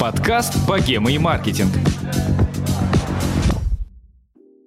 Подкаст «Богема и маркетинг».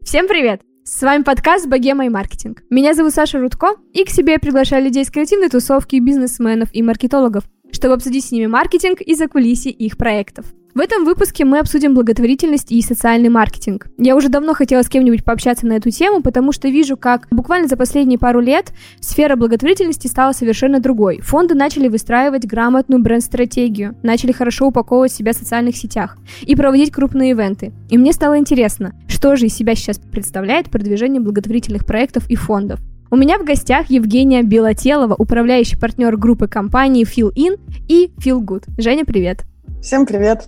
Всем привет! С вами подкаст «Богема и маркетинг». Меня зовут Саша Рудко, и к себе я приглашаю людей с креативной тусовки, бизнесменов и маркетологов, чтобы обсудить с ними маркетинг и закулисье их проектов. В этом выпуске мы обсудим благотворительность и социальный маркетинг. Я уже давно хотела с кем-нибудь пообщаться на эту тему, потому что вижу, как буквально за последние пару лет сфера благотворительности стала совершенно другой. Фонды начали выстраивать грамотную бренд-стратегию, начали хорошо упаковывать себя в социальных сетях и проводить крупные ивенты. И мне стало интересно, что же из себя сейчас представляет продвижение благотворительных проектов и фондов. У меня в гостях Евгения Белотелова, управляющий партнер группы компаний Feel In и Feel Good. Женя, привет. Всем привет.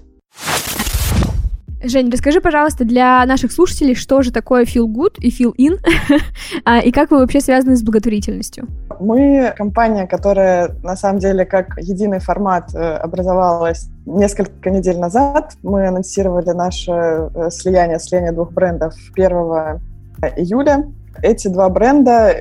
Жень, расскажи, пожалуйста, для наших слушателей, что же такое feel good и feel in, а, и как вы вообще связаны с благотворительностью? Мы компания, которая на самом деле как единый формат э, образовалась несколько недель назад. Мы анонсировали наше э, слияние, слияние двух брендов 1 июля. Эти два бренда,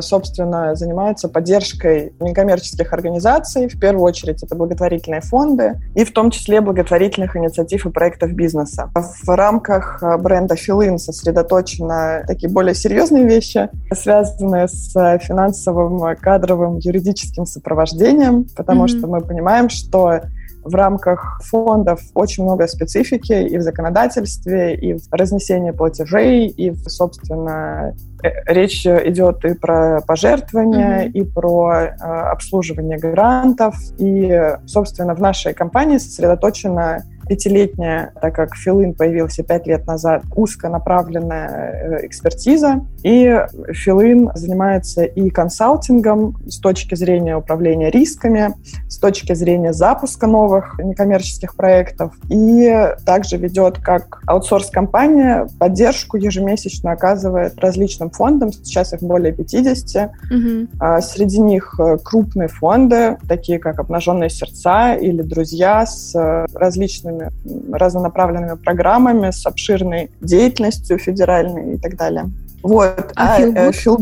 собственно, занимаются поддержкой некоммерческих организаций. В первую очередь это благотворительные фонды и в том числе благотворительных инициатив и проектов бизнеса. В рамках бренда Филин сосредоточены такие более серьезные вещи, связанные с финансовым, кадровым, юридическим сопровождением, потому mm-hmm. что мы понимаем, что в рамках фондов очень много специфики и в законодательстве, и в разнесении платежей, и, в, собственно, э, речь идет и про пожертвования, mm-hmm. и про э, обслуживание грантов. И, собственно, в нашей компании сосредоточено пятилетняя, так как Филин появился пять лет назад, узконаправленная э, экспертиза. И Филин занимается и консалтингом с точки зрения управления рисками, с точки зрения запуска новых некоммерческих проектов. И также ведет как аутсорс-компания поддержку ежемесячно оказывает различным фондам. Сейчас их более 50. Угу. А среди них э, крупные фонды, такие как «Обнаженные сердца» или «Друзья» с э, различными разными разнонаправленными программами, с обширной деятельностью федеральной и так далее. Вот. А, а Feel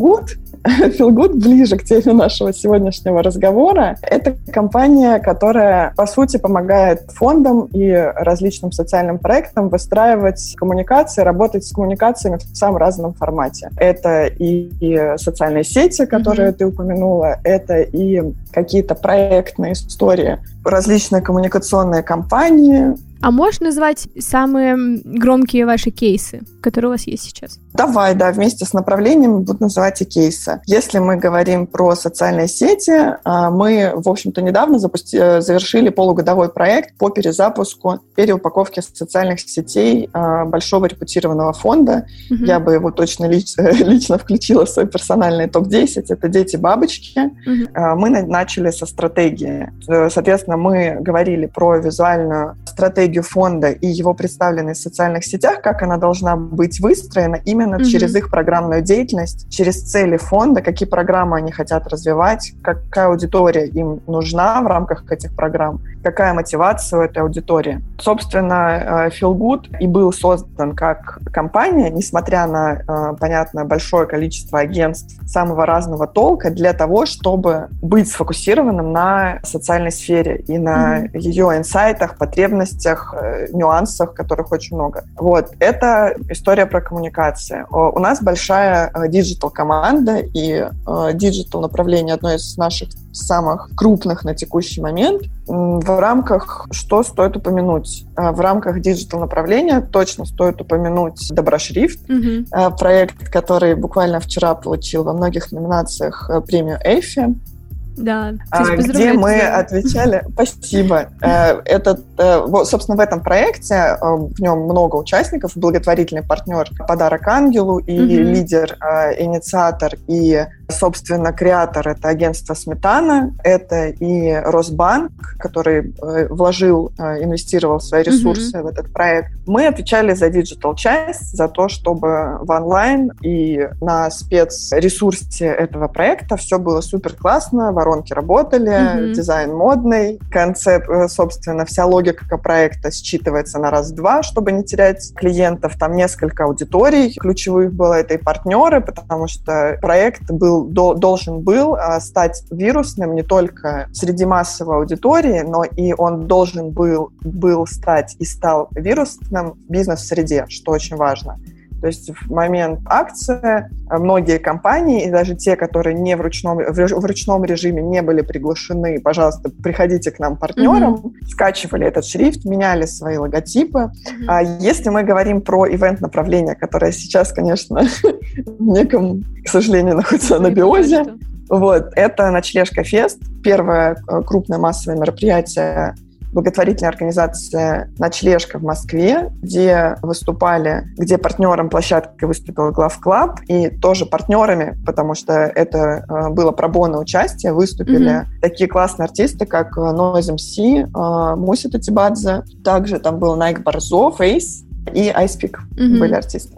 Good ближе к теме нашего сегодняшнего разговора. Это компания, которая, по сути, помогает фондам и различным социальным проектам выстраивать коммуникации, работать с коммуникациями в самом разном формате. Это и, и социальные сети, которые mm-hmm. ты упомянула, это и какие-то проектные истории, различные коммуникационные кампании, а можешь назвать самые громкие ваши кейсы, которые у вас есть сейчас? Давай, да, вместе с направлениями буду называть и кейсы. Если мы говорим про социальные сети, а, мы, в общем-то, недавно запусти... Э, завершили полугодовой проект по перезапуску, переупаковке социальных сетей а, большого репутированного фонда. Угу. Я бы его точно лич... лично включила в свой персональный топ-10. Это «Дети-бабочки». Угу. Мы начали со стратегии. Э, соответственно, мы говорили про визуальную стратегию стратегию фонда и его представленность в социальных сетях, как она должна быть выстроена именно mm-hmm. через их программную деятельность, через цели фонда, какие программы они хотят развивать, какая аудитория им нужна в рамках этих программ, какая мотивация у этой аудитории. Собственно, э, Feel Good и был создан как компания, несмотря на, э, понятно, большое количество агентств самого разного толка, для того, чтобы быть сфокусированным на социальной сфере и на mm-hmm. ее инсайтах, потребностях, разных э, нюансах, которых очень много. Вот, это история про коммуникации. У нас большая э, диджитал-команда, и э, диджитал направление одно из наших самых крупных на текущий момент. В рамках, что стоит упомянуть? В рамках диджитал направления точно стоит упомянуть Доброшрифт, mm-hmm. проект, который буквально вчера получил во многих номинациях премию Effie. Да, а, где мы отвечали... Спасибо. Э, этот, э, собственно, в этом проекте, э, в нем много участников, благотворительный партнер «Подарок ангелу» и лидер, инициатор и Собственно, креатор — это агентство «Сметана», это и Росбанк, который вложил, инвестировал свои ресурсы mm-hmm. в этот проект. Мы отвечали за диджитал-часть, за то, чтобы в онлайн и на спецресурсе этого проекта все было супер классно, воронки работали, mm-hmm. дизайн модный, концепт, э, собственно, вся логика проекта считывается на раз-два, чтобы не терять клиентов. Там несколько аудиторий ключевых было, это и партнеры, потому что проект был, до, должен был а, стать вирусным не только среди массовой аудитории, но и он должен был, был стать и стал вирусным бизнес-среде, что очень важно. То есть в момент акции многие компании, и даже те, которые не в ручном, в ручном режиме не были приглашены, пожалуйста, приходите к нам партнерам, mm-hmm. скачивали этот шрифт, меняли свои логотипы. Mm-hmm. А если мы говорим про ивент-направление, которое сейчас, конечно, в неком, к сожалению, находится на биозе, вот, это «Ночлежка Фест», первое э, крупное массовое мероприятие благотворительная организация «Ночлежка» в Москве, где выступали, где партнером площадки выступил Главклаб, и тоже партнерами, потому что это э, было пробонное участие, выступили mm-hmm. такие классные артисты, как Noise MC, э, Муси Татибадзе, также там был Найк Барзо, Фейс и Айспик mm-hmm. были артисты.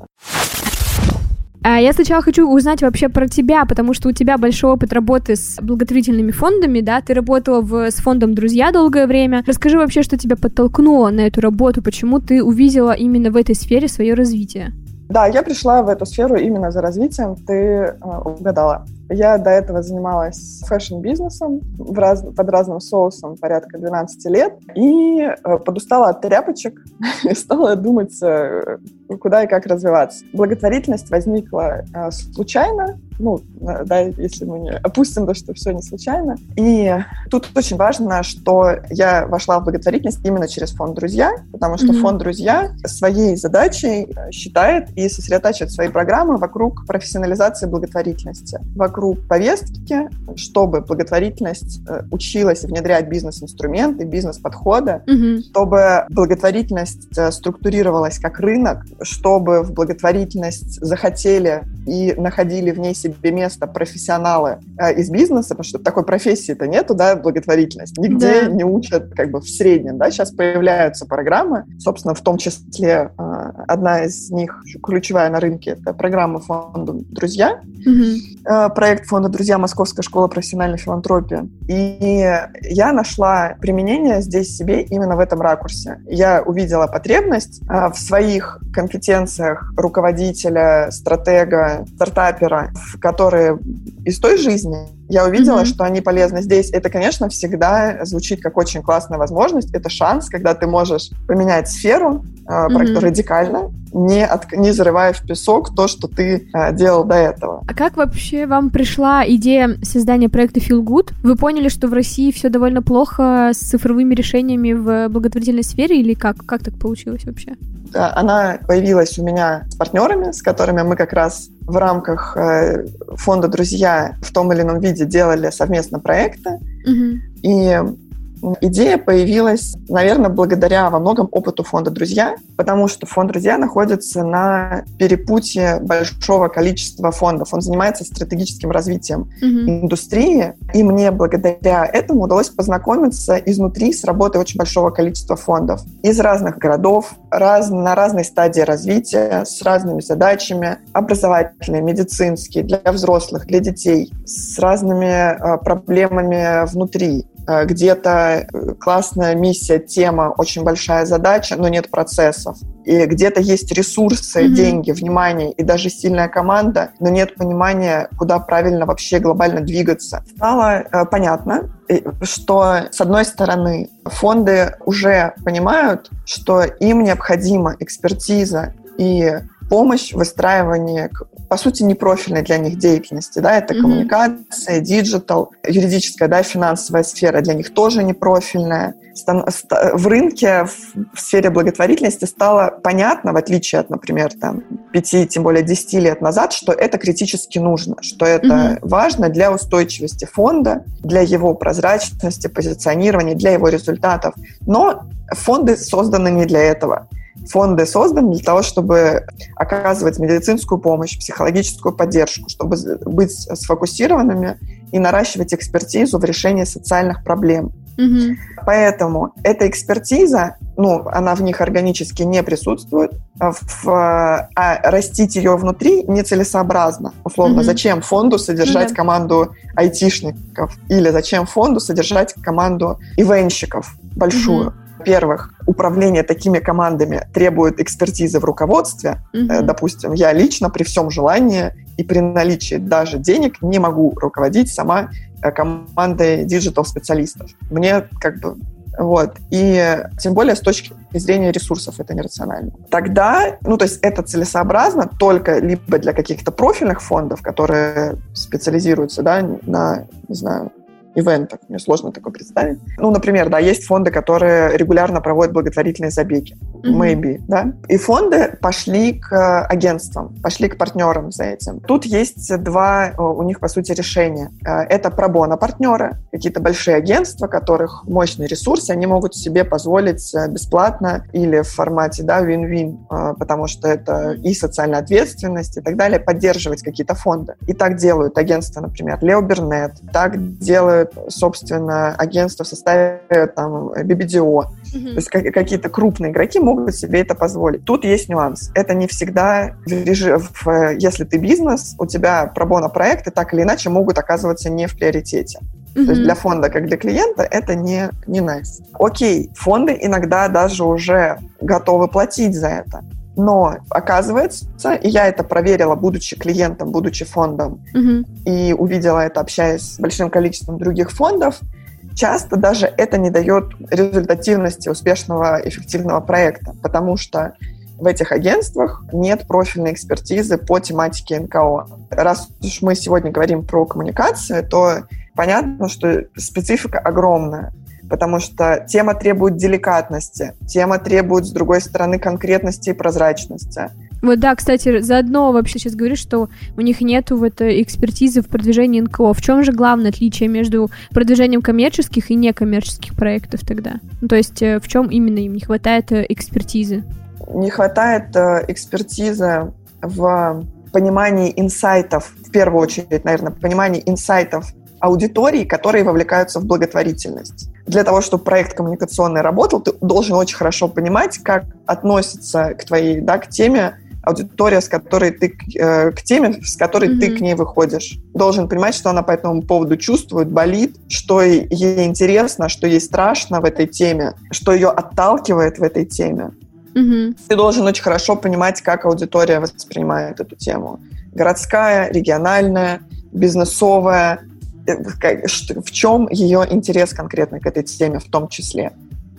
А я сначала хочу узнать вообще про тебя, потому что у тебя большой опыт работы с благотворительными фондами, да, ты работала в, с фондом «Друзья» долгое время. Расскажи вообще, что тебя подтолкнуло на эту работу, почему ты увидела именно в этой сфере свое развитие? Да, я пришла в эту сферу именно за развитием, ты э, угадала. Я до этого занималась фэшн-бизнесом раз, под разным соусом порядка 12 лет и э, подустала от тряпочек и стала думать, э, куда и как развиваться. Благотворительность возникла э, случайно, ну, да, если мы не опустим то, что все не случайно. И тут очень важно, что я вошла в благотворительность именно через фонд «Друзья», потому что mm-hmm. фонд «Друзья» своей задачей считает и сосредотачивает свои программы вокруг профессионализации благотворительности, вокруг повестки, чтобы благотворительность э, училась внедрять бизнес-инструменты, бизнес-подходы, угу. чтобы благотворительность э, структурировалась как рынок, чтобы в благотворительность захотели и находили в ней себе место профессионалы э, из бизнеса, потому что такой профессии-то нету, да, благотворительность. Нигде да. не учат как бы в среднем, да, сейчас появляются программы, собственно, в том числе одна из них, ключевая на рынке, это программа фонда «Друзья», угу. проект фонда «Друзья. Московская школа профессиональной филантропии». И я нашла применение здесь себе именно в этом ракурсе. Я увидела потребность а, в своих компетенциях руководителя, стратега, стартапера, которые из той жизни я увидела, mm-hmm. что они полезны здесь. Это, конечно, всегда звучит как очень классная возможность. Это шанс, когда ты можешь поменять сферу э, mm-hmm. радикально, не, от, не зарывая в песок то, что ты э, делал до этого. А как вообще вам пришла идея создания проекта Feel Good? Вы поняли, что в России все довольно плохо с цифровыми решениями в благотворительной сфере или как? Как так получилось вообще? Она появилась у меня с партнерами, с которыми мы как раз в рамках э, фонда «Друзья» в том или ином виде делали совместно проекты. Угу. И Идея появилась, наверное, благодаря во многом опыту фонда «Друзья», потому что фонд «Друзья» находится на перепутье большого количества фондов. Он занимается стратегическим развитием mm-hmm. индустрии, и мне благодаря этому удалось познакомиться изнутри с работой очень большого количества фондов из разных городов, раз, на разной стадии развития, с разными задачами, образовательные, медицинские, для взрослых, для детей, с разными э, проблемами внутри где-то э, классная миссия, тема, очень большая задача, но нет процессов. И где-то есть ресурсы, mm-hmm. деньги, внимание и даже сильная команда, но нет понимания, куда правильно вообще глобально двигаться. Стало э, понятно, что, с одной стороны, фонды уже понимают, что им необходима экспертиза и помощь в выстраивании по сути, не профильной для них деятельности. Да? Это mm-hmm. коммуникация, диджитал, юридическая, да, финансовая сфера для них тоже не профильная. В рынке, в сфере благотворительности стало понятно, в отличие от, например, там, 5, тем более 10 лет назад, что это критически нужно, что это mm-hmm. важно для устойчивости фонда, для его прозрачности, позиционирования, для его результатов. Но фонды созданы не для этого. Фонды созданы для того, чтобы оказывать медицинскую помощь, психологическую поддержку, чтобы быть сфокусированными и наращивать экспертизу в решении социальных проблем. Угу. Поэтому эта экспертиза ну, она в них органически не присутствует, а, в, а растить ее внутри нецелесообразно. Условно, mm-hmm. зачем фонду содержать mm-hmm. команду айтишников? Или зачем фонду содержать команду ивенщиков большую? Mm-hmm. Во-первых, управление такими командами требует экспертизы в руководстве. Mm-hmm. Допустим, я лично при всем желании и при наличии даже денег не могу руководить сама э, командой диджитал-специалистов. Мне как бы вот. И тем более с точки зрения ресурсов это нерационально. Тогда, ну, то есть это целесообразно только либо для каких-то профильных фондов, которые специализируются, да, на, не знаю, ивентах. Мне сложно такое представить. Ну, например, да, есть фонды, которые регулярно проводят благотворительные забеги. Mm-hmm. Maybe, да. И фонды пошли к агентствам, пошли к партнерам за этим. Тут есть два у них, по сути, решения. Э, это pro bono партнеры, какие-то большие агентства, которых мощный ресурс, они могут себе позволить э, бесплатно или в формате, да, win-win, э, потому что это и социальная ответственность и так далее, поддерживать какие-то фонды. И так делают агентства, например, Лео Бернет, так делают собственно, агентство в составе там BBDO. Mm-hmm. То есть какие-то крупные игроки могут себе это позволить. Тут есть нюанс. Это не всегда в режим, в, если ты бизнес, у тебя пробона проекты так или иначе могут оказываться не в приоритете. Mm-hmm. То есть для фонда, как для клиента, это не, не nice. Окей, фонды иногда даже уже готовы платить за это. Но оказывается, и я это проверила, будучи клиентом, будучи фондом, угу. и увидела это, общаясь с большим количеством других фондов, часто даже это не дает результативности успешного, эффективного проекта, потому что в этих агентствах нет профильной экспертизы по тематике НКО. Раз уж мы сегодня говорим про коммуникацию, то понятно, что специфика огромная потому что тема требует деликатности, тема требует, с другой стороны, конкретности и прозрачности. Вот да, кстати, заодно вообще сейчас говоришь, что у них нету вот экспертизы в продвижении НКО. В чем же главное отличие между продвижением коммерческих и некоммерческих проектов тогда? Ну, то есть э, в чем именно им не хватает э, экспертизы? Не хватает э, экспертизы в понимании инсайтов, в первую очередь, наверное, понимании инсайтов аудитории, которые вовлекаются в благотворительность. Для того, чтобы проект коммуникационный работал, ты должен очень хорошо понимать, как относится к твоей, да, к теме аудитория, с которой ты э, к теме, с которой mm-hmm. ты к ней выходишь. Должен понимать, что она по этому поводу чувствует, болит, что ей интересно, что ей страшно в этой теме, что ее отталкивает в этой теме. Mm-hmm. Ты должен очень хорошо понимать, как аудитория воспринимает эту тему. Городская, региональная, бизнесовая, в чем ее интерес конкретно к этой теме в том числе.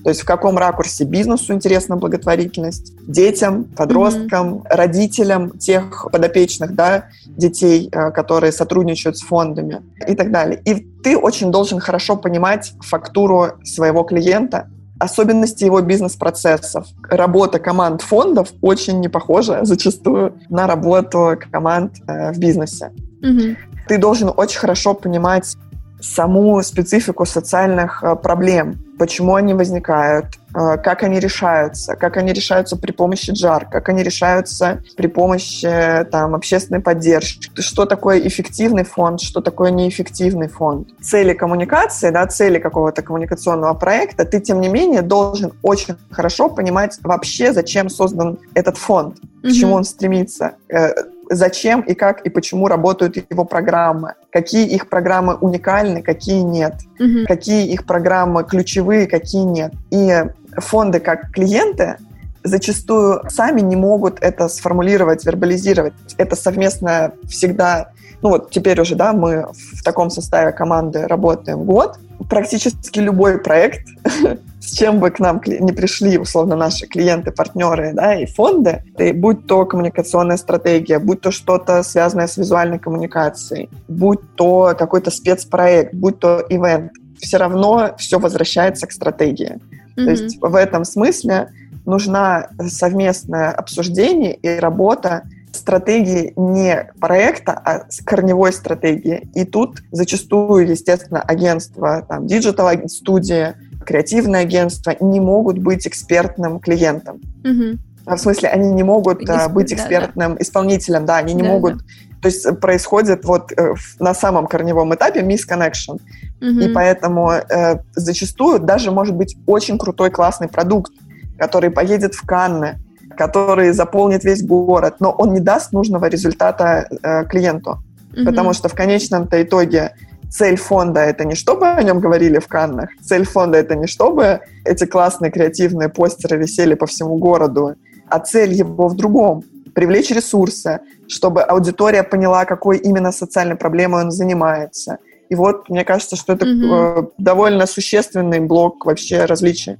То есть в каком ракурсе бизнесу интересна благотворительность, детям, подросткам, mm-hmm. родителям тех подопечных да, детей, э, которые сотрудничают с фондами и так далее. И ты очень должен хорошо понимать фактуру своего клиента, особенности его бизнес-процессов. Работа команд фондов очень не похожа зачастую на работу команд э, в бизнесе. Mm-hmm ты должен очень хорошо понимать саму специфику социальных э, проблем, почему они возникают, э, как они решаются, как они решаются при помощи джар, как они решаются при помощи там, общественной поддержки, что такое эффективный фонд, что такое неэффективный фонд. Цели коммуникации, да, цели какого-то коммуникационного проекта, ты, тем не менее, должен очень хорошо понимать вообще, зачем создан этот фонд, mm-hmm. к чему он стремится э, зачем и как и почему работают его программы, какие их программы уникальны, какие нет, угу. какие их программы ключевые, какие нет. И фонды как клиенты зачастую сами не могут это сформулировать, вербализировать. Это совместно всегда ну вот теперь уже, да, мы в таком составе команды работаем год. Практически любой проект, с чем бы к нам не пришли, условно, наши клиенты, партнеры, да, и фонды, и будь то коммуникационная стратегия, будь то что-то связанное с визуальной коммуникацией, будь то какой-то спецпроект, будь то ивент, все равно все возвращается к стратегии. Mm-hmm. То есть в этом смысле нужна совместное обсуждение и работа стратегии не проекта, а корневой стратегии. И тут зачастую, естественно, агентство, там, диджитал-студия, креативное агентство не могут быть экспертным клиентом. Угу. В смысле, они не могут Эксперт, быть экспертным да, да. исполнителем, да, они не да, могут... Да. То есть происходит вот э, на самом корневом этапе misconnection. Угу. И поэтому э, зачастую даже может быть очень крутой, классный продукт, который поедет в Канны, который заполнит весь город, но он не даст нужного результата э, клиенту. Mm-hmm. Потому что в конечном-то итоге цель фонда это не чтобы о нем говорили в Каннах, цель фонда это не чтобы эти классные креативные постеры висели по всему городу, а цель его в другом привлечь ресурсы, чтобы аудитория поняла, какой именно социальной проблемой он занимается. И вот мне кажется, что это mm-hmm. довольно существенный блок вообще различий.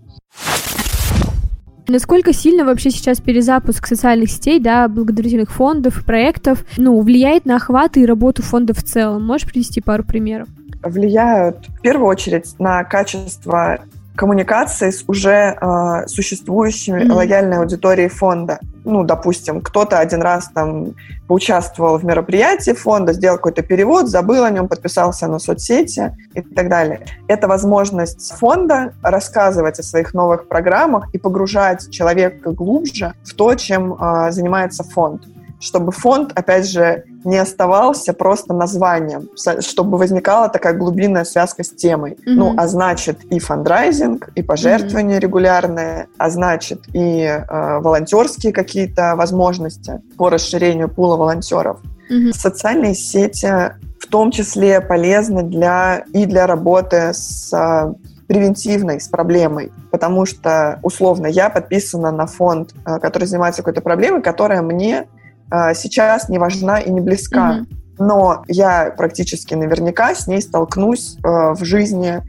Насколько сильно вообще сейчас перезапуск социальных сетей, да, благотворительных фондов, проектов, ну, влияет на охват и работу фонда в целом? Можешь привести пару примеров? Влияют в первую очередь на качество коммуникации с уже э, существующими mm-hmm. лояльной аудиторией фонда. Ну, допустим, кто-то один раз там поучаствовал в мероприятии фонда, сделал какой-то перевод, забыл о нем, подписался на соцсети и так далее. Это возможность фонда рассказывать о своих новых программах и погружать человека глубже в то, чем э, занимается фонд чтобы фонд, опять же, не оставался просто названием, чтобы возникала такая глубинная связка с темой. Mm-hmm. Ну, а значит и фандрайзинг, и пожертвования mm-hmm. регулярные, а значит и э, волонтерские какие-то возможности по расширению пула волонтеров. Mm-hmm. Социальные сети в том числе полезны для и для работы с э, превентивной, с проблемой, потому что, условно, я подписана на фонд, э, который занимается какой-то проблемой, которая мне сейчас не важна и не близка. Mm-hmm. Но я практически наверняка с ней столкнусь э, в жизни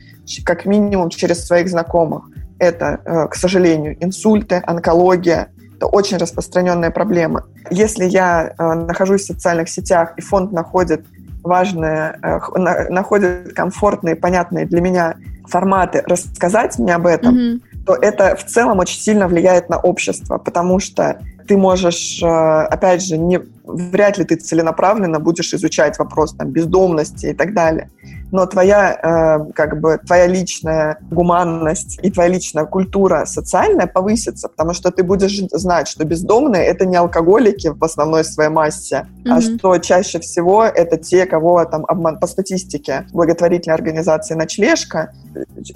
как минимум через своих знакомых. Это, э, к сожалению, инсульты, онкология. Это очень распространенная проблема. Если я нахожусь в социальных сетях, и фонд находит важные, находит комфортные, понятные для меня форматы рассказать мне об этом, mm-hmm. то это в целом очень сильно влияет на общество, потому что ты можешь, э, опять же, не, вряд ли ты целенаправленно будешь изучать вопрос там, бездомности и так далее но твоя, э, как бы, твоя личная гуманность и твоя личная культура социальная повысится, потому что ты будешь знать, что бездомные — это не алкоголики в основной своей массе, mm-hmm. а что чаще всего это те, кого там обман... по статистике благотворительной организации «Ночлежка»,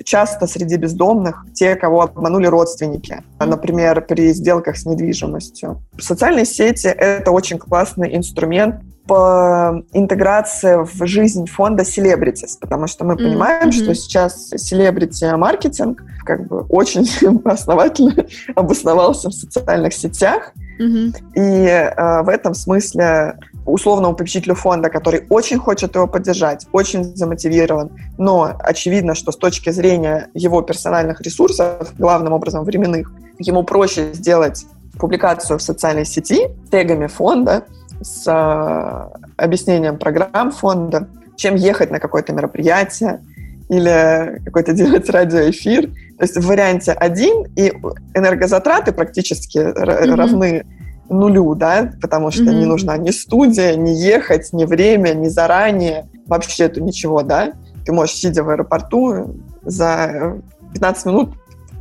часто среди бездомных те, кого обманули родственники, например, при сделках с недвижимостью. Социальные сети — это очень классный инструмент по интеграции в жизнь фонда Celebrities, потому что мы понимаем, mm-hmm. что сейчас селебрити-маркетинг как бы очень основательно обосновался в социальных сетях, mm-hmm. и э, в этом смысле условному попечителю фонда, который очень хочет его поддержать, очень замотивирован, но очевидно, что с точки зрения его персональных ресурсов, главным образом временных, ему проще сделать публикацию в социальной сети тегами фонда, с э, объяснением программ фонда, чем ехать на какое-то мероприятие или какой-то делать радиоэфир. То есть в варианте один и энергозатраты практически mm-hmm. равны нулю, да, потому что mm-hmm. не нужна ни студия, ни ехать, ни время, ни заранее, вообще это ничего, да. Ты можешь, сидя в аэропорту, за 15 минут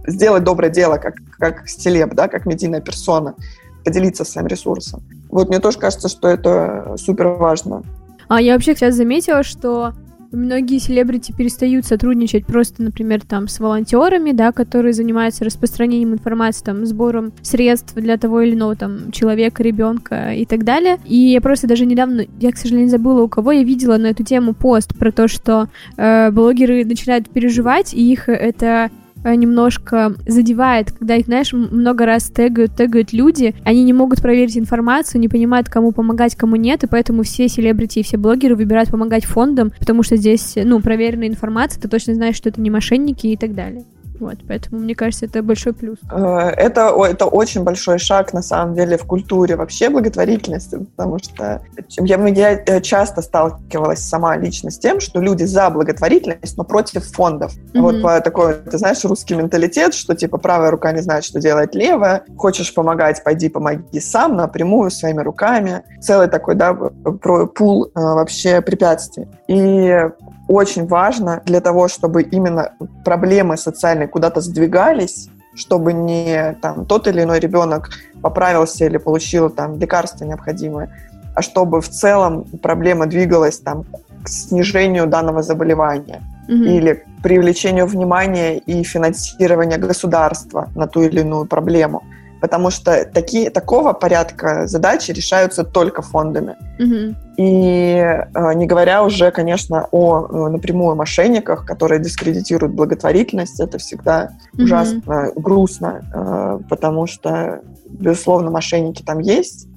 сделать доброе дело, как, как стелеб, да, как медийная персона, поделиться своим ресурсом. Вот мне тоже кажется, что это супер важно. А я вообще сейчас заметила, что многие селебрити перестают сотрудничать просто, например, там с волонтерами, да, которые занимаются распространением информации, там, сбором средств для того или иного там человека, ребенка и так далее. И я просто даже недавно, я, к сожалению, забыла, у кого я видела на эту тему пост про то, что э, блогеры начинают переживать, и их это немножко задевает, когда их, знаешь, много раз тегают, тегают люди, они не могут проверить информацию, не понимают, кому помогать, кому нет, и поэтому все селебрити и все блогеры выбирают помогать фондам, потому что здесь, ну, проверенная информация, ты точно знаешь, что это не мошенники и так далее. Вот, поэтому, мне кажется, это большой плюс. Э, это, это очень большой шаг, на самом деле, в культуре вообще благотворительности, потому что я, я э, часто сталкивалась сама лично с тем, что люди за благотворительность, но против фондов. Mm-hmm. Вот по такой, ты знаешь, русский менталитет, что типа правая рука не знает, что делает левая, хочешь помогать, пойди помоги сам, напрямую, своими руками. Целый такой, да, пул э, вообще препятствий. И очень важно для того, чтобы именно проблемы социальные куда-то сдвигались, чтобы не там, тот или иной ребенок поправился или получил там, лекарства необходимые, а чтобы в целом проблема двигалась там, к снижению данного заболевания. угу. или привлечению внимания и финансирования государства на ту или иную проблему. Потому что такие, такого порядка задачи решаются только фондами. Угу. И э, не говоря уже, конечно, о э, напрямую мошенниках, которые дискредитируют благотворительность, это всегда угу. ужасно грустно, э, потому что, безусловно, мошенники там есть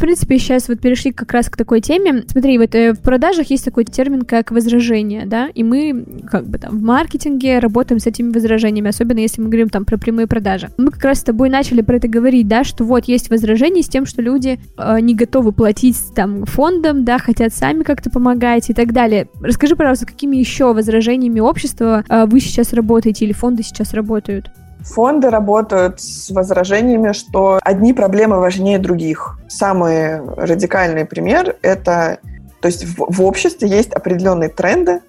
принципе, сейчас вот перешли как раз к такой теме. Смотри, вот э, в продажах есть такой термин, как возражение, да, и мы как бы там в маркетинге работаем с этими возражениями, особенно если мы говорим там про прямые продажи. Мы как раз с тобой начали про это говорить, да, что вот есть возражение с тем, что люди э, не готовы платить там фондам, да, хотят сами как-то помогать и так далее. Расскажи, пожалуйста, какими еще возражениями общества э, вы сейчас работаете или фонды сейчас работают? Фонды работают с возражениями, что одни проблемы важнее других. Самый радикальный пример — это... То есть в, в обществе есть определенные тренды.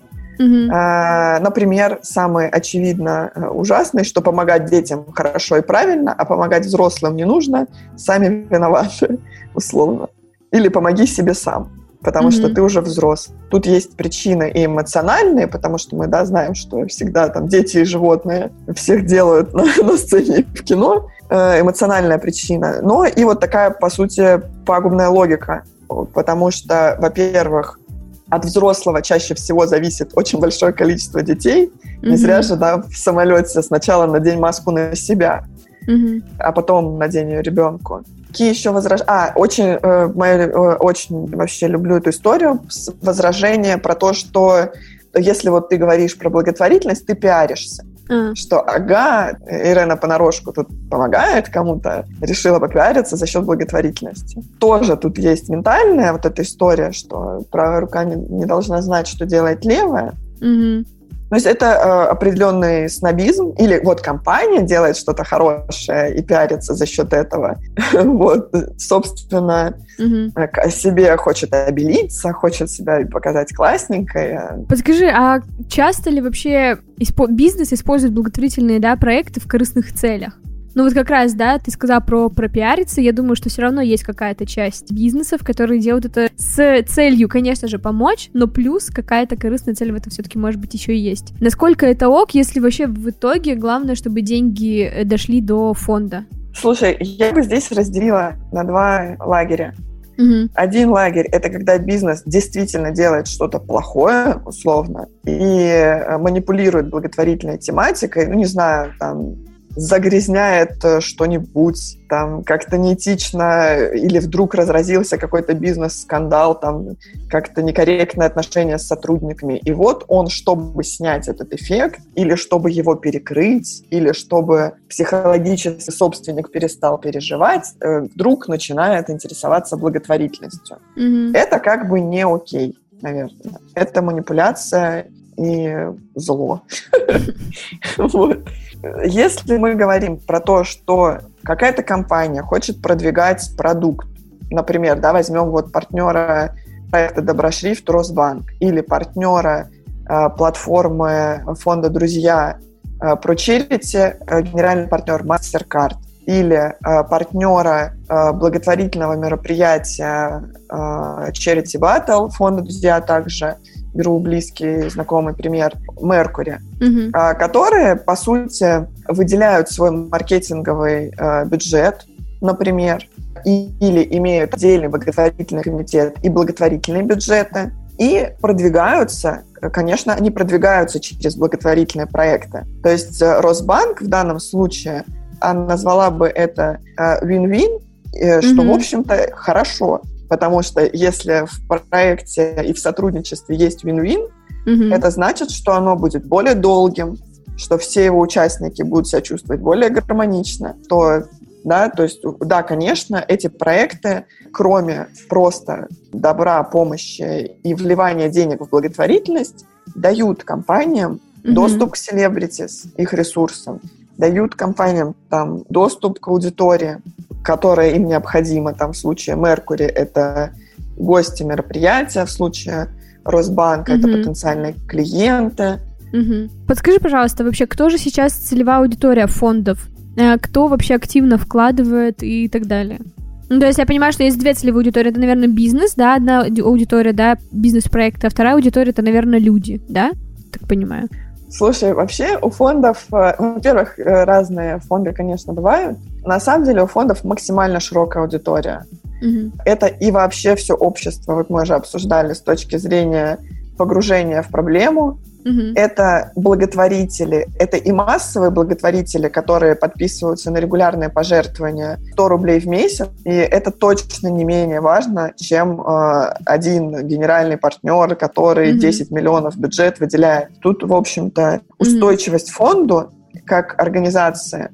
А, например, самый очевидно э, ужасный, что помогать детям хорошо и правильно, а помогать взрослым не нужно, сами виноваты, условно. Или помоги себе сам потому mm-hmm. что ты уже взрос. Тут есть причины и эмоциональные, потому что мы, да, знаем, что всегда там дети и животные всех делают на, на сцене в кино, э, эмоциональная причина. Но и вот такая, по сути, пагубная логика, потому что, во-первых, от взрослого чаще всего зависит очень большое количество детей. Mm-hmm. Не зря же, да, в самолете сначала надень маску на себя, mm-hmm. а потом надень ее ребенку. Какие еще возражения? А, очень, э, моя, э, очень вообще люблю эту историю, возражение про то, что если вот ты говоришь про благотворительность, ты пиаришься. А. Что, ага, Ирена понарошку тут помогает кому-то, решила попиариться за счет благотворительности. Тоже тут есть ментальная вот эта история, что правая рука не, не должна знать, что делает левая. Угу. То есть это э, определенный снобизм, или вот компания делает что-то хорошее и пиарится за счет этого. вот, собственно, угу. себе хочет обелиться, хочет себя показать классненькой. Подскажи, а часто ли вообще бизнес использует благотворительные да, проекты в корыстных целях? Ну вот как раз, да, ты сказал про пропиариться, я думаю, что все равно есть какая-то часть бизнесов, которые делают это с целью, конечно же, помочь, но плюс какая-то корыстная цель в этом все-таки может быть еще и есть. Насколько это ок, если вообще в итоге главное, чтобы деньги э, дошли до фонда? Слушай, я бы здесь разделила на два лагеря. Угу. Один лагерь — это когда бизнес действительно делает что-то плохое, условно, и э, манипулирует благотворительной тематикой, ну, не знаю, там, загрязняет э, что-нибудь, там как-то неэтично, или вдруг разразился какой-то бизнес-скандал, там как-то некорректное отношение с сотрудниками. И вот он, чтобы снять этот эффект, или чтобы его перекрыть, или чтобы психологически собственник перестал переживать, э, вдруг начинает интересоваться благотворительностью. Mm-hmm. Это как бы не окей, наверное. Это манипуляция и зло. Вот. Если мы говорим про то, что какая-то компания хочет продвигать продукт, например, да, возьмем вот партнера проекта Доброшрифт Росбанк или партнера э, платформы фонда «Друзья» э, про Charity, э, генеральный партнер MasterCard, или э, партнера благотворительного мероприятия э, Charity Battle фонда «Друзья» также – беру близкий, знакомый пример, Меркури, угу. которые, по сути, выделяют свой маркетинговый э, бюджет, например, и, или имеют отдельный благотворительный комитет и благотворительные бюджеты, и продвигаются, конечно, они продвигаются через благотворительные проекты. То есть э, Росбанк в данном случае, она назвала бы это win-win, э, что, mm-hmm. в общем-то, хорошо. Потому что если в проекте и в сотрудничестве есть win-win, mm-hmm. это значит, что оно будет более долгим, что все его участники будут себя чувствовать более гармонично, то да, то есть, да, конечно, эти проекты, кроме просто добра, помощи и вливания денег в благотворительность, дают компаниям mm-hmm. доступ к селебритис, их ресурсам, дают компаниям там доступ к аудитории, которая им необходима. Там в случае Меркури это гости мероприятия, в случае Росбанка mm-hmm. это потенциальные клиенты. Угу. Подскажи, пожалуйста, вообще, кто же сейчас целевая аудитория фондов? Э, кто вообще активно вкладывает и так далее? Ну, то есть я понимаю, что есть две целевые аудитории. Это, наверное, бизнес, да, одна аудитория, да, бизнес-проект, а вторая аудитория — это, наверное, люди, да? Так понимаю. Слушай, вообще у фондов, э, ну, во-первых, э, разные фонды, конечно, бывают. На самом деле у фондов максимально широкая аудитория. Угу. Это и вообще все общество, вот мы уже обсуждали с точки зрения погружения в проблему, Угу. Это благотворители, это и массовые благотворители, которые подписываются на регулярные пожертвования 100 рублей в месяц, и это точно не менее важно, чем э, один генеральный партнер, который угу. 10 миллионов бюджет выделяет. Тут, в общем-то, устойчивость угу. фонду как организации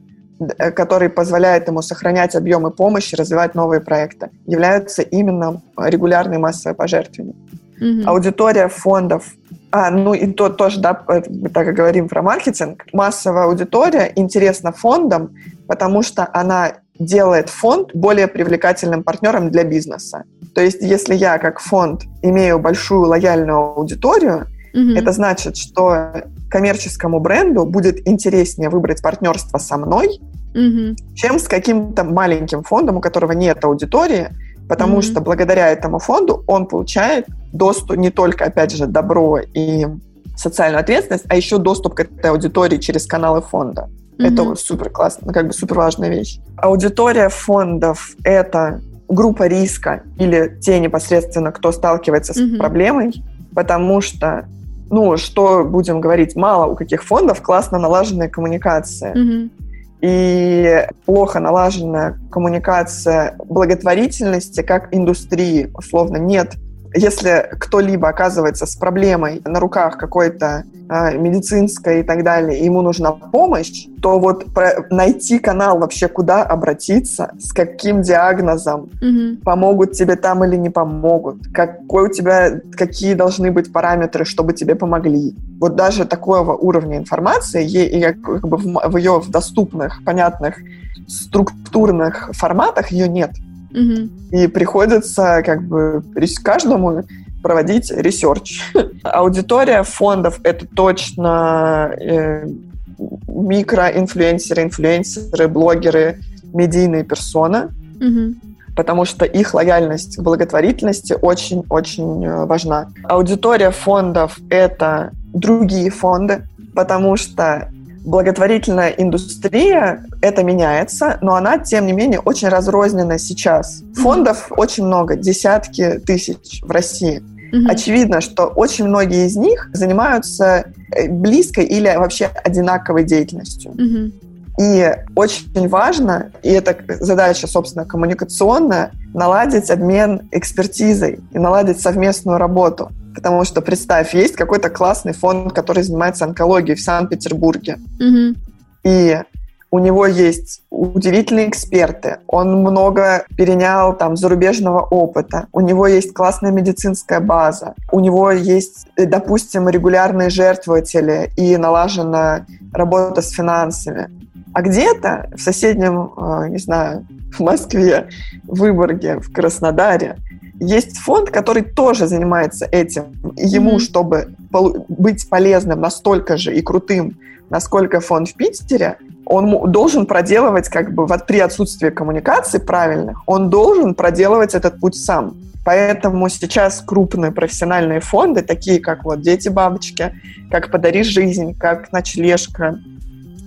э, который позволяет ему сохранять объемы помощи, развивать новые проекты, являются именно регулярные массовые пожертвования. Mm-hmm. Аудитория фондов а, ну и то тоже, да, мы так и говорим про маркетинг. Массовая аудитория интересна фондам, потому что она делает фонд более привлекательным партнером для бизнеса. То есть, если я как фонд имею большую лояльную аудиторию, mm-hmm. это значит, что коммерческому бренду будет интереснее выбрать партнерство со мной, mm-hmm. чем с каким-то маленьким фондом, у которого нет аудитории, потому mm-hmm. что благодаря этому фонду он получает доступ не только, опять же, добро и социальную ответственность, а еще доступ к этой аудитории через каналы фонда. Mm-hmm. Это супер классно, ну, как бы супер важная вещь. Аудитория фондов — это группа риска или те непосредственно, кто сталкивается с mm-hmm. проблемой, потому что, ну, что будем говорить, мало у каких фондов классно налаженная коммуникация. Mm-hmm. И плохо налаженная коммуникация благотворительности как индустрии, условно, нет если кто-либо оказывается с проблемой на руках какой-то э, медицинской и так далее, и ему нужна помощь, то вот про, найти канал вообще, куда обратиться, с каким диагнозом, угу. помогут тебе там или не помогут, какой у тебя, какие должны быть параметры, чтобы тебе помогли. Вот даже такого уровня информации, е, как бы в, в ее в доступных, понятных, структурных форматах ее нет. Угу. И приходится как бы каждому проводить research. Аудитория фондов — это точно э, микроинфлюенсеры, инфлюенсеры, блогеры, медийные персоны, угу. потому что их лояльность к благотворительности очень-очень э, важна. Аудитория фондов — это другие фонды, потому что благотворительная индустрия, это меняется, но она, тем не менее, очень разрознена сейчас. Фондов очень много, десятки тысяч в России. Mm-hmm. Очевидно, что очень многие из них занимаются э, близкой или вообще одинаковой деятельностью. Mm-hmm. И очень важно, и это задача, собственно, коммуникационная, наладить обмен экспертизой и наладить совместную работу. Потому что, представь, есть какой-то классный фонд, который занимается онкологией в Санкт-Петербурге. Угу. И у него есть удивительные эксперты, он много перенял там зарубежного опыта, у него есть классная медицинская база, у него есть, допустим, регулярные жертвователи и налажена работа с финансами. А где-то в соседнем, э, не знаю, в Москве, в Выборге, в Краснодаре есть фонд, который тоже занимается этим. И ему, mm-hmm. чтобы быть полезным настолько же и крутым, насколько фонд в Питере, он должен проделывать, как бы, вот при отсутствии коммуникации правильных, он должен проделывать этот путь сам. Поэтому сейчас крупные профессиональные фонды, такие как вот «Дети-бабочки», как «Подари жизнь», как «Ночлежка»,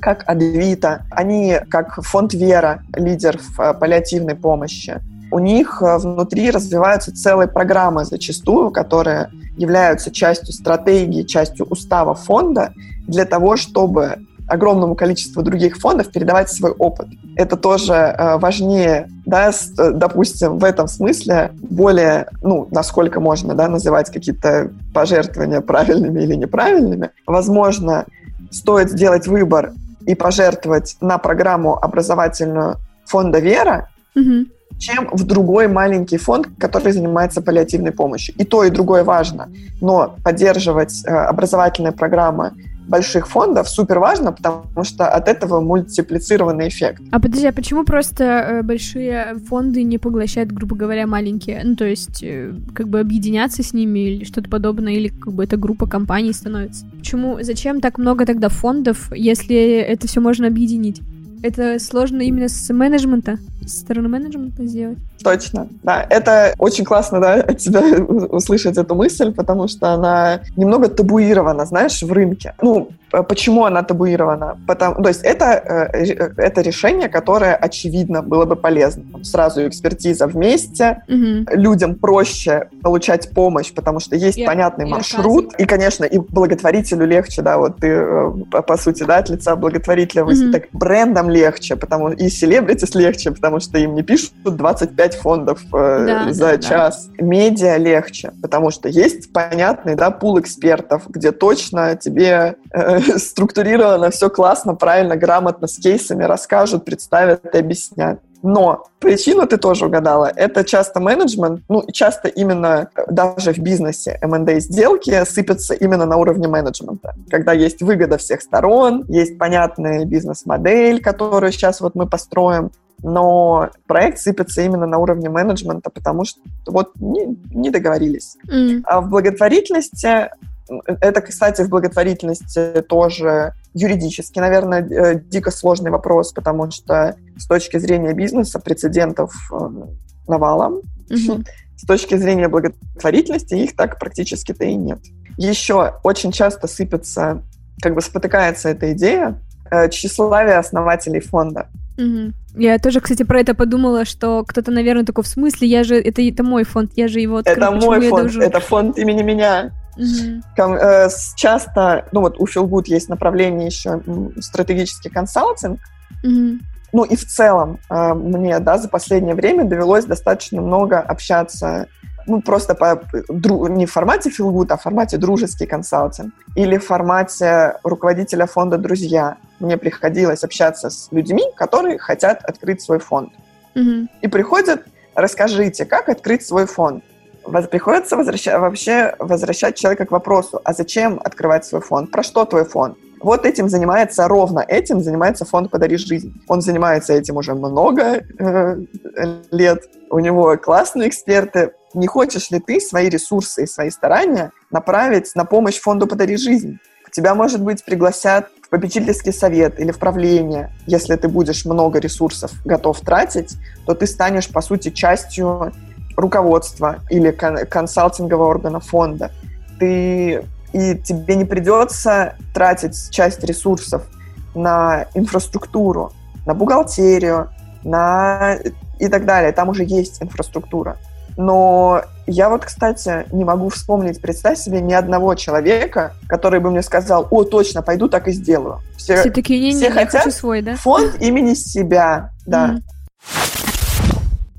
как Адвита, они как фонд Вера, лидер в э, паллиативной помощи, у них э, внутри развиваются целые программы зачастую, которые являются частью стратегии, частью устава фонда для того, чтобы огромному количеству других фондов передавать свой опыт. Это тоже э, важнее, да, допустим, в этом смысле более, ну, насколько можно, да, называть какие-то пожертвования правильными или неправильными. Возможно, стоит сделать выбор и пожертвовать на программу образовательную фонда «Вера», угу чем в другой маленький фонд, который занимается паллиативной помощью. И то, и другое важно. Но поддерживать э, образовательные программы больших фондов супер важно, потому что от этого мультиплицированный эффект. А подожди, а почему просто э, большие фонды не поглощают, грубо говоря, маленькие? Ну, то есть, э, как бы объединяться с ними или что-то подобное, или как бы эта группа компаний становится? Почему, зачем так много тогда фондов, если это все можно объединить? Это сложно именно с менеджмента, с стороны менеджмента сделать? Точно, да. Это очень классно, да, от тебя услышать эту мысль, потому что она немного табуирована, знаешь, в рынке. Ну, Почему она табуирована? Потому, то есть это, э, э, это решение, которое, очевидно, было бы полезно. Сразу экспертиза вместе, угу. людям проще получать помощь, потому что есть и, понятный и маршрут. И, конечно, и благотворителю легче, да, вот ты, э, по сути, да, от лица благотворителя, угу. так брендам легче, потому и селебритис легче, потому что им не пишут 25 фондов да, за да, час. Да. Медиа легче, потому что есть понятный, да, пул экспертов, где точно тебе структурировано, все классно, правильно, грамотно, с кейсами расскажут, представят и объяснят. Но причину ты тоже угадала. Это часто менеджмент, ну, часто именно даже в бизнесе M&A сделки сыпятся именно на уровне менеджмента. Когда есть выгода всех сторон, есть понятная бизнес-модель, которую сейчас вот мы построим, но проект сыпется именно на уровне менеджмента, потому что вот не, не договорились. Mm. А в благотворительности это, кстати, в благотворительности тоже юридически, наверное, э, дико сложный вопрос, потому что с точки зрения бизнеса прецедентов э, навалом. Угу. С точки зрения благотворительности их так практически-то и нет. Еще очень часто сыпется, как бы спотыкается эта идея э, тщеславие основателей фонда. Угу. Я тоже, кстати, про это подумала, что кто-то, наверное, такой, в смысле, я же, это, это мой фонд, я же его открыл. Это мой фонд, должен... это фонд имени меня. Mm-hmm. Часто, ну вот у Филгуд есть направление еще стратегический консалтинг. Mm-hmm. Ну и в целом э, мне, да, за последнее время довелось достаточно много общаться ну, просто по, дру, не в формате филгут, а в формате дружеский консалтинг или в формате руководителя фонда «Друзья». Мне приходилось общаться с людьми, которые хотят открыть свой фонд. Mm-hmm. И приходят, расскажите, как открыть свой фонд приходится возвращать, вообще возвращать человека к вопросу, а зачем открывать свой фонд? Про что твой фонд? Вот этим занимается, ровно этим занимается фонд «Подари жизнь». Он занимается этим уже много э, лет. У него классные эксперты. Не хочешь ли ты свои ресурсы и свои старания направить на помощь фонду «Подари жизнь»? Тебя, может быть, пригласят в попечительский совет или в правление. Если ты будешь много ресурсов готов тратить, то ты станешь, по сути, частью руководства или кон- консалтингового органа фонда. Ты, и тебе не придется тратить часть ресурсов на инфраструктуру, на бухгалтерию, на и так далее. Там уже есть инфраструктура. Но я вот, кстати, не могу вспомнить, представь себе ни одного человека, который бы мне сказал, о, точно, пойду так и сделаю. Все, все такие, не, все не, хотят хочу свой, да? Фонд имени себя, да. Mm.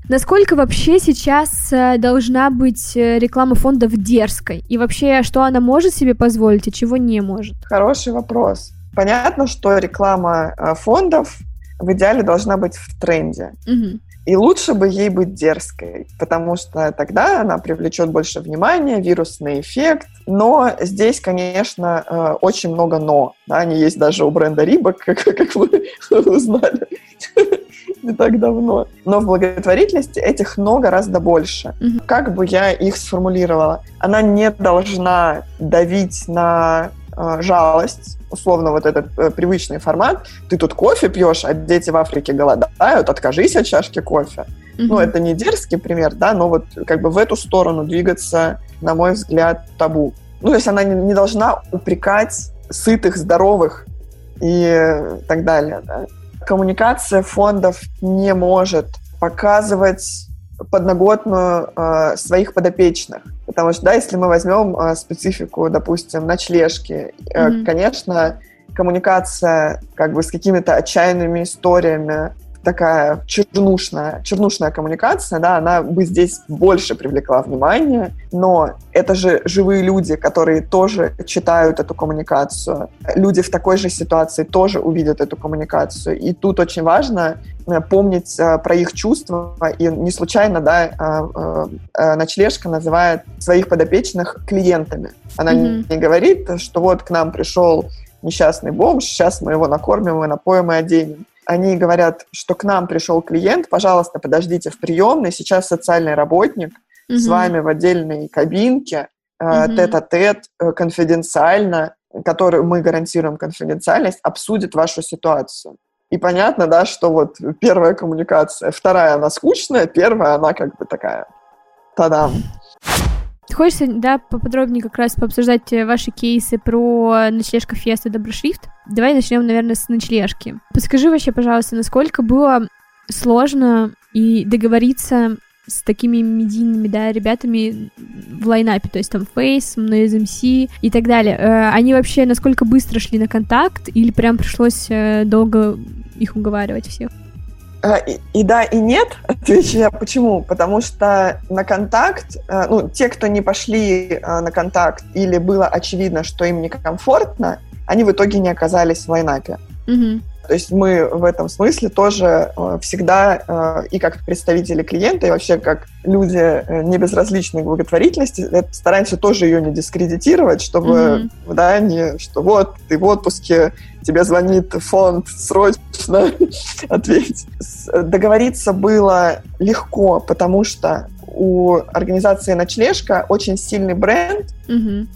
Насколько вообще сейчас э, должна быть э, реклама фондов дерзкой? И вообще, что она может себе позволить, а чего не может? Хороший вопрос. Понятно, что реклама э, фондов в идеале должна быть в тренде. Угу. И лучше бы ей быть дерзкой, потому что тогда она привлечет больше внимания, вирусный эффект. Но здесь, конечно, очень много «но». Да, они есть даже у бренда Рибок, как, как вы узнали не так давно. Но в благотворительности этих «но» гораздо больше. Угу. Как бы я их сформулировала? Она не должна давить на э, жалость, условно вот этот э, привычный формат. Ты тут кофе пьешь, а дети в Африке голодают, откажись от чашки кофе. Mm-hmm. Ну, это не дерзкий пример, да, но вот как бы в эту сторону двигаться, на мой взгляд, табу. Ну, то есть она не, не должна упрекать сытых, здоровых и так далее, да коммуникация фондов не может показывать подноготную э, своих подопечных. Потому что, да, если мы возьмем э, специфику, допустим, ночлежки, э, mm-hmm. конечно, коммуникация как бы с какими-то отчаянными историями такая чернушная, чернушная коммуникация, да, она бы здесь больше привлекла внимание, но это же живые люди, которые тоже читают эту коммуникацию. Люди в такой же ситуации тоже увидят эту коммуникацию. И тут очень важно э, помнить э, про их чувства. И не случайно, да, э, ночлежка называет своих подопечных клиентами. Она mm-hmm. не говорит, что вот к нам пришел несчастный бомж, сейчас мы его накормим и напоим и оденем они говорят, что к нам пришел клиент, пожалуйста, подождите в приемной, сейчас социальный работник угу. с вами в отдельной кабинке, угу. тет-а-тет, э, конфиденциально, который мы гарантируем конфиденциальность, обсудит вашу ситуацию. И понятно, да, что вот первая коммуникация, вторая она скучная, первая она как бы такая, тадам. Хочется, да, поподробнее как раз пообсуждать э, ваши кейсы про ночлежка Феста Доброшрифт. Давай начнем, наверное, с ночлежки. Подскажи вообще, пожалуйста, насколько было сложно и договориться с такими медийными, да, ребятами в лайнапе, то есть там Face, Noise MC и так далее. Э, они вообще насколько быстро шли на контакт или прям пришлось э, долго их уговаривать всех? А, и, и да, и нет. Отвечу я почему. Потому что на контакт, э, ну, те, кто не пошли на контакт или было очевидно, что им некомфортно, они в итоге не оказались в лайнапе. Угу. То есть мы в этом смысле тоже э, всегда э, и как представители клиента, и вообще как люди э, не безразличные к благотворительности, стараемся тоже ее не дискредитировать, чтобы, mm-hmm. да, не, что вот, ты в отпуске, тебе звонит фонд, срочно ответь. Договориться было легко, потому что у организации «Ночлежка» очень сильный бренд, угу.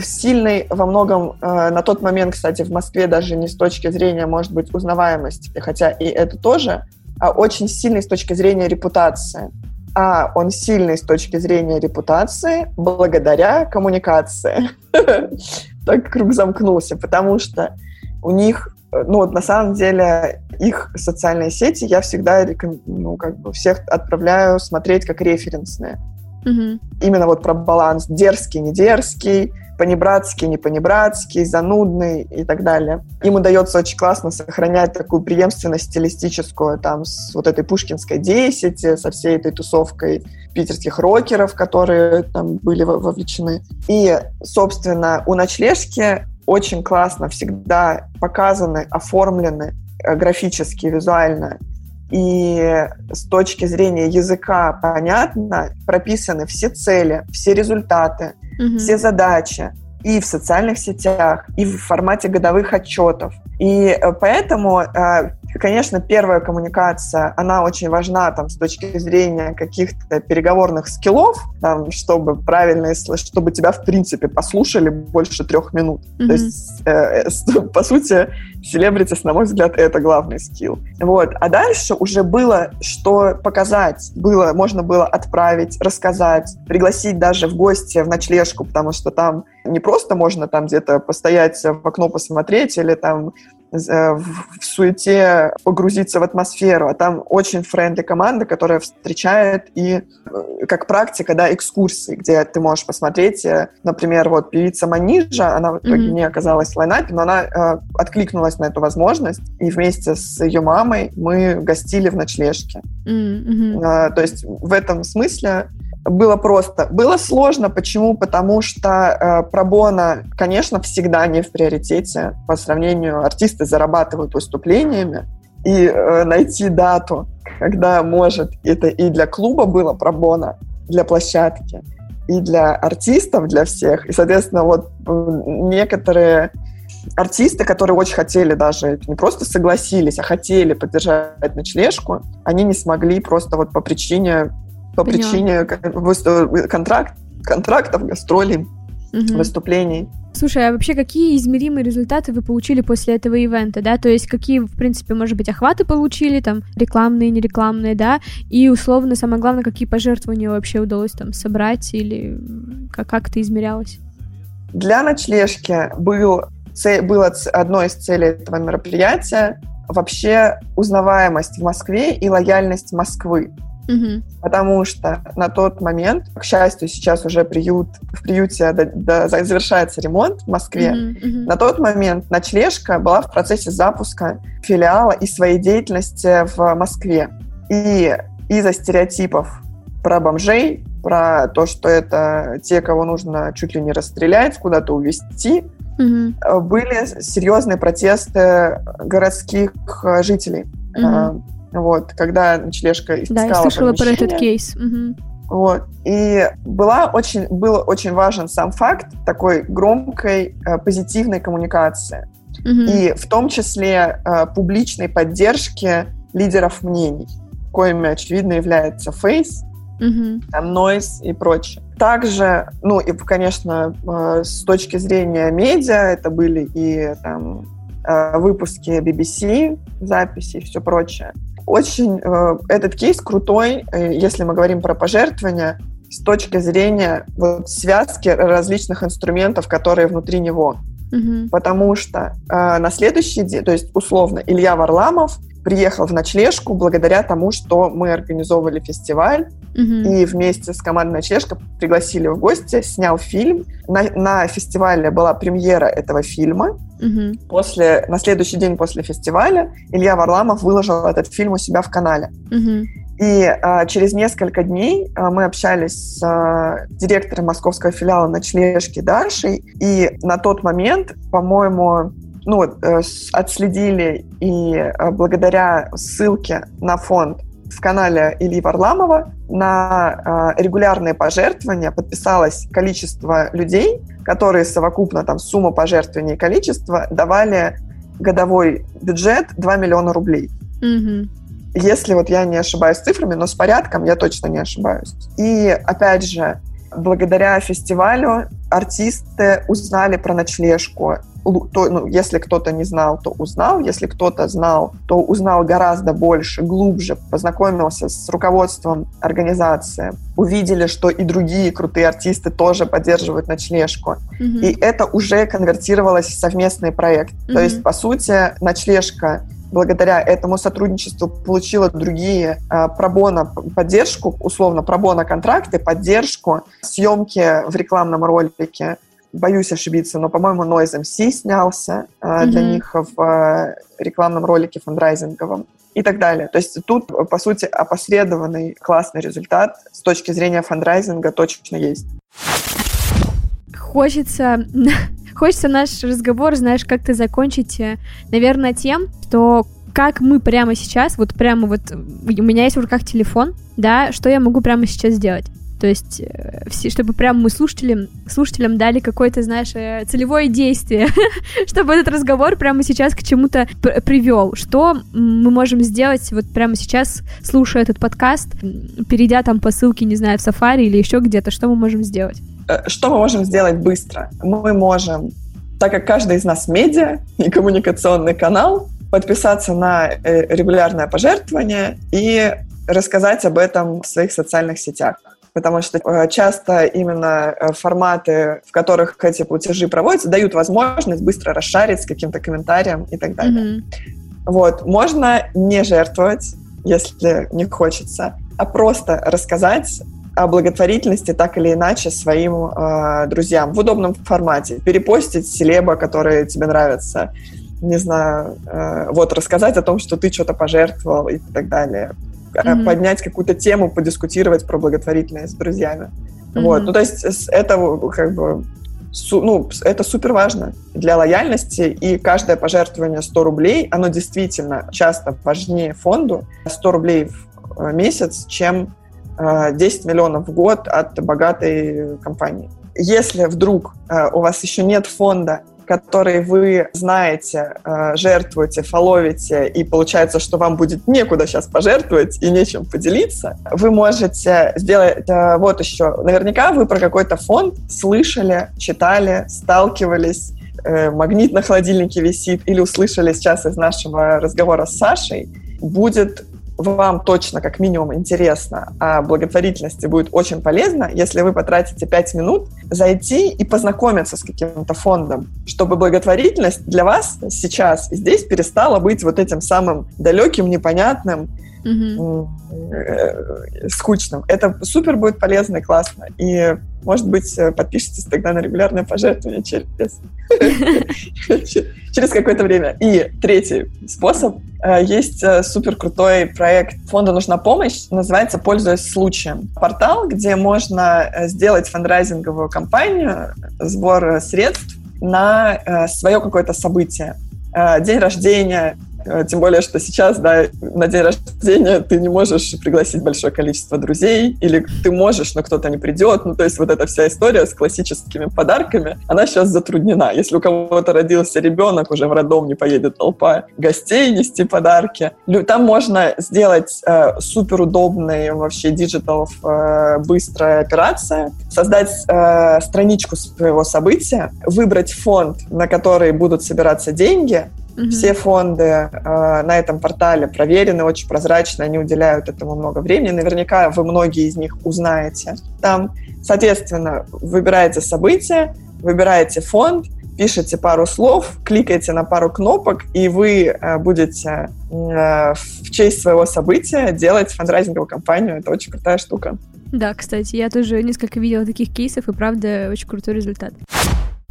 сильный во многом э, на тот момент, кстати, в Москве даже не с точки зрения, может быть, узнаваемости, хотя и это тоже, а очень сильный с точки зрения репутации. А он сильный с точки зрения репутации благодаря коммуникации. Так круг замкнулся, потому что у них ну вот на самом деле их социальные сети я всегда ну, как бы всех отправляю смотреть как референсные. Угу. Именно вот про баланс дерзкий, не дерзкий, понебратский, не понебратский, занудный и так далее. Им удается очень классно сохранять такую преемственность стилистическую там с вот этой Пушкинской 10, со всей этой тусовкой питерских рокеров, которые там были вовлечены. И, собственно, у ночлежки очень классно всегда показаны, оформлены э, графически, визуально. И с точки зрения языка понятно, прописаны все цели, все результаты, угу. все задачи и в социальных сетях, и в формате годовых отчетов. И э, поэтому Конечно, первая коммуникация, она очень важна там, с точки зрения каких-то переговорных скиллов, там, чтобы правильно, чтобы тебя, в принципе, послушали больше трех минут. Mm-hmm. То есть, э, э, по сути, celebrities, на мой взгляд, это главный skill. Вот. А дальше уже было что показать. Было, можно было отправить, рассказать, пригласить даже в гости, в ночлежку, потому что там не просто можно там где-то постоять в окно посмотреть или там в суете погрузиться в атмосферу, а там очень friendly команда, которая встречает и э, как практика, да, экскурсии, где ты можешь посмотреть, э, например, вот певица Манижа, она в итоге mm-hmm. не оказалась в лайнапе, но она э, откликнулась на эту возможность, и вместе с ее мамой мы гостили в ночлежке. Mm-hmm. Э, то есть в этом смысле было просто. Было сложно. Почему? Потому что э, пробона, конечно, всегда не в приоритете. По сравнению, артисты зарабатывают выступлениями. И э, найти дату, когда может это и для клуба было пробона, для площадки, и для артистов, для всех. И, соответственно, вот некоторые артисты, которые очень хотели даже, не просто согласились, а хотели поддержать ночлежку, они не смогли просто вот по причине по Поняла. причине контракт, контрактов, гастролей, угу. выступлений. Слушай, а вообще какие измеримые результаты вы получили после этого ивента, да? То есть какие, в принципе, может быть, охваты получили, там, рекламные, нерекламные, да? И, условно, самое главное, какие пожертвования вообще удалось там собрать или как, как это измерялось? Для ночлежки был, было одной из целей этого мероприятия вообще узнаваемость в Москве и лояльность Москвы. Угу. Потому что на тот момент, к счастью, сейчас уже приют, в приюте до, до, завершается ремонт в Москве. Угу, угу. На тот момент ночлежка была в процессе запуска филиала и своей деятельности в Москве. И из-за стереотипов про бомжей, про то, что это те, кого нужно чуть ли не расстрелять, куда-то увезти, угу. были серьезные протесты городских жителей. Угу вот, когда ночлежка искала Да, я слышала про этот кейс. Угу. Вот. И была очень, был очень важен сам факт такой громкой э, позитивной коммуникации. Угу. И в том числе э, публичной поддержки лидеров мнений, коими, очевидно, является Face, угу. там, Noise и прочее. Также, ну и, конечно, э, с точки зрения медиа, это были и там э, выпуски BBC, записи и все прочее. Очень э, этот кейс крутой, э, если мы говорим про пожертвования, с точки зрения вот, связки различных инструментов, которые внутри него. Угу. Потому что э, на следующий день, то есть условно, Илья Варламов приехал в ночлежку благодаря тому, что мы организовывали фестиваль, угу. и вместе с командой «Ночлежка» пригласили в гости, снял фильм. На, на фестивале была премьера этого фильма. Угу. После, на следующий день после фестиваля Илья Варламов выложил этот фильм у себя в канале. Угу. И а, через несколько дней а, мы общались с а, директором московского филиала ночлежки Дашей, и на тот момент, по-моему, ну, э, отследили и э, благодаря ссылке на фонд в канале Ильи Варламова на э, регулярные пожертвования подписалось количество людей, которые совокупно там сумму пожертвований и количество давали годовой бюджет 2 миллиона рублей. Угу. Если вот я не ошибаюсь цифрами, но с порядком я точно не ошибаюсь. И опять же, благодаря фестивалю артисты узнали про ночлежку, то, ну, если кто-то не знал, то узнал, если кто-то знал, то узнал гораздо больше, глубже, познакомился с руководством организации, увидели, что и другие крутые артисты тоже поддерживают ночлежку. Mm-hmm. И это уже конвертировалось в совместный проект. Mm-hmm. То есть, по сути, ночлежка благодаря этому сотрудничеству получила другие э, пробона поддержку, условно пробона контракты, поддержку, съемки в рекламном ролике, боюсь ошибиться, но, по-моему, Noise MC снялся mm-hmm. для них в э, рекламном ролике фандрайзинговом и так далее. То есть тут, по сути, опосредованный классный результат с точки зрения фандрайзинга точно есть. Хочется Хочется наш разговор, знаешь, как-то закончить, э, наверное, тем, что как мы прямо сейчас, вот прямо вот у меня есть в руках телефон, да, что я могу прямо сейчас сделать? То есть, э, чтобы прям мы слушателям, слушателям дали какое-то, знаешь, э, целевое действие, чтобы этот разговор прямо сейчас к чему-то привел. Что мы можем сделать вот прямо сейчас, слушая этот подкаст, перейдя там по ссылке, не знаю, в Safari или еще где-то, что мы можем сделать? Э, что мы можем сделать быстро? Мы можем, так как каждый из нас медиа и коммуникационный канал, подписаться на регулярное пожертвование и рассказать об этом в своих социальных сетях потому что э, часто именно э, форматы, в которых эти платежи проводятся, дают возможность быстро расшарить с каким-то комментарием и так далее. Mm-hmm. Вот. Можно не жертвовать, если не хочется, а просто рассказать о благотворительности так или иначе своим э, друзьям в удобном формате. Перепостить селеба, которые тебе нравятся, не знаю, э, вот рассказать о том, что ты что-то пожертвовал и так далее mm-hmm. поднять какую-то тему, подискутировать про благотворительность с друзьями. Mm-hmm. Вот, ну то есть это как бы ну, это супер важно для лояльности, и каждое пожертвование 100 рублей, оно действительно часто важнее фонду 100 рублей в э, месяц, чем 10 э, миллионов в год от богатой компании. Если вдруг у вас еще нет фонда, которые вы знаете, э, жертвуете, фоловите, и получается, что вам будет некуда сейчас пожертвовать и нечем поделиться, вы можете сделать э, вот еще. Наверняка вы про какой-то фонд слышали, читали, сталкивались, э, магнит на холодильнике висит или услышали сейчас из нашего разговора с Сашей, будет вам точно, как минимум, интересно о благотворительности, будет очень полезно, если вы потратите 5 минут зайти и познакомиться с каким-то фондом, чтобы благотворительность для вас сейчас здесь перестала быть вот этим самым далеким, непонятным, угу. скучным. Это супер будет полезно и классно. И, может быть, э, подпишитесь тогда на регулярное пожертвование через, через какое-то время. И третий способ. Э, есть супер крутой проект фонда «Нужна помощь», называется «Пользуясь случаем». Портал, где можно сделать фандрайзинговую кампанию, сбор средств на свое какое-то событие. День рождения, Э, тем более, что сейчас, да, на день рождения ты не можешь пригласить большое количество друзей, или ты можешь, но кто-то не придет. Ну, то есть вот эта вся история с классическими подарками, она сейчас затруднена. Если у кого-то родился ребенок, уже в роддом не поедет толпа гостей нести подарки. Там можно сделать э, суперудобный вообще digital э, быстрая операция, создать э, страничку своего события, выбрать фонд, на который будут собираться деньги, Угу. Все фонды э, на этом портале проверены, очень прозрачно, они уделяют этому много времени. Наверняка вы многие из них узнаете там. Соответственно, выбираете события, выбираете фонд, пишете пару слов, кликаете на пару кнопок, и вы э, будете э, в честь своего события делать фандрайзинговую кампанию. Это очень крутая штука. Да, кстати, я тоже несколько видела таких кейсов, и правда очень крутой результат.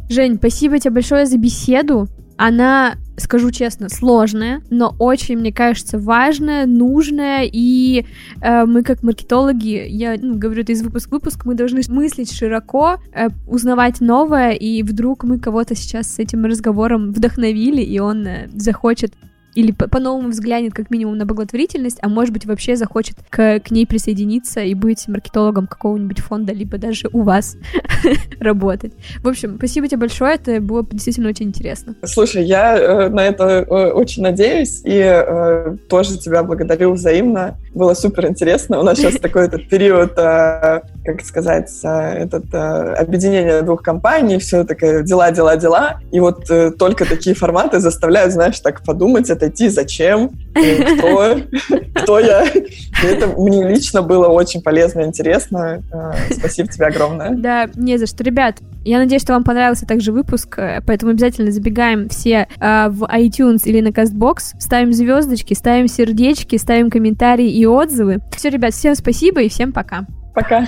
Жень, спасибо тебе большое за беседу. Она, скажу честно, сложная, но очень, мне кажется, важная, нужная, и э, мы как маркетологи, я ну, говорю это из выпуска в выпуск, мы должны мыслить широко, э, узнавать новое, и вдруг мы кого-то сейчас с этим разговором вдохновили, и он э, захочет или по-новому взглянет как минимум на благотворительность, а может быть вообще захочет к, к ней присоединиться и быть маркетологом какого-нибудь фонда, либо даже у вас работать. В общем, спасибо тебе большое, это было действительно очень интересно. Слушай, я э, на это э, очень надеюсь и э, тоже тебя благодарю взаимно. Было супер интересно. У нас сейчас такой этот период, э, как сказать, э, этот э, объединение двух компаний, все такое дела, дела, дела. И вот только такие форматы заставляют, знаешь, так подумать, отойти, зачем, кто, кто я. И это мне лично было очень полезно и интересно. Э, спасибо тебе огромное. Да, не за что. Ребят, я надеюсь, что вам понравился также выпуск, э, поэтому обязательно забегаем все э, в iTunes или на CastBox, ставим звездочки, ставим сердечки, ставим комментарии и отзывы. Все, ребят, всем спасибо и всем пока. Пока.